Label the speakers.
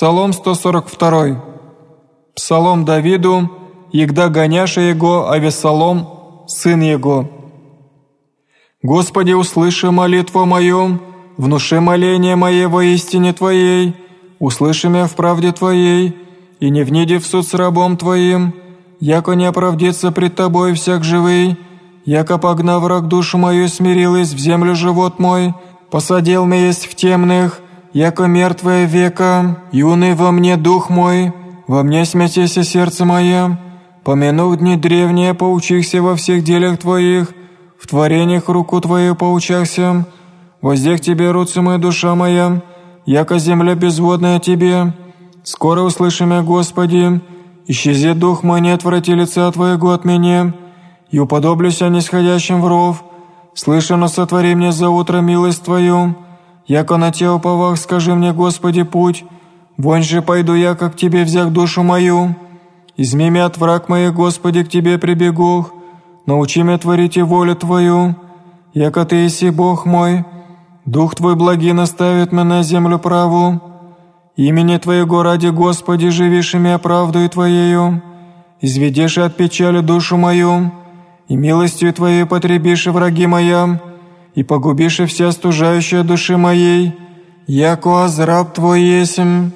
Speaker 1: Псалом 142. Псалом Давиду, егда гоняша его, а Авесалом, сын его. Господи, услыши молитву мою, внуши моление мое во истине Твоей, услыши меня в правде Твоей, и не вниди в суд с рабом Твоим, яко не оправдится пред Тобой всяк живый, яко погнав враг душу мою смирилась в землю живот мой, посадил меня есть в темных, яко мертвое века, юный во мне дух мой, во мне смятеся сердце мое, помянув дни древние, поучихся во всех делах Твоих, в творениях руку Твою поучахся, воздех Тебе руцы моя душа моя, яко земля безводная Тебе, скоро услыши меня, Господи, исчези дух мой, не отврати лица Твоего от меня, и уподоблюся нисходящим в ров, слышано сотвори мне за утро милость Твою, Яко на те уповах, скажи мне, Господи, путь, вонь же пойду я, как Тебе взяв душу мою. Изми меня от враг моих, Господи, к Тебе прибегу, научи меня творить и волю Твою, яко Ты еси Бог мой, Дух Твой благи наставит меня на землю праву. Имени Твоего ради, Господи, живишь имя правдою Твоею, изведешь от печали душу мою, и милостью Твоей потребишь враги моя, и погубишь все стужающие души моей, яко азраб Твой есмь,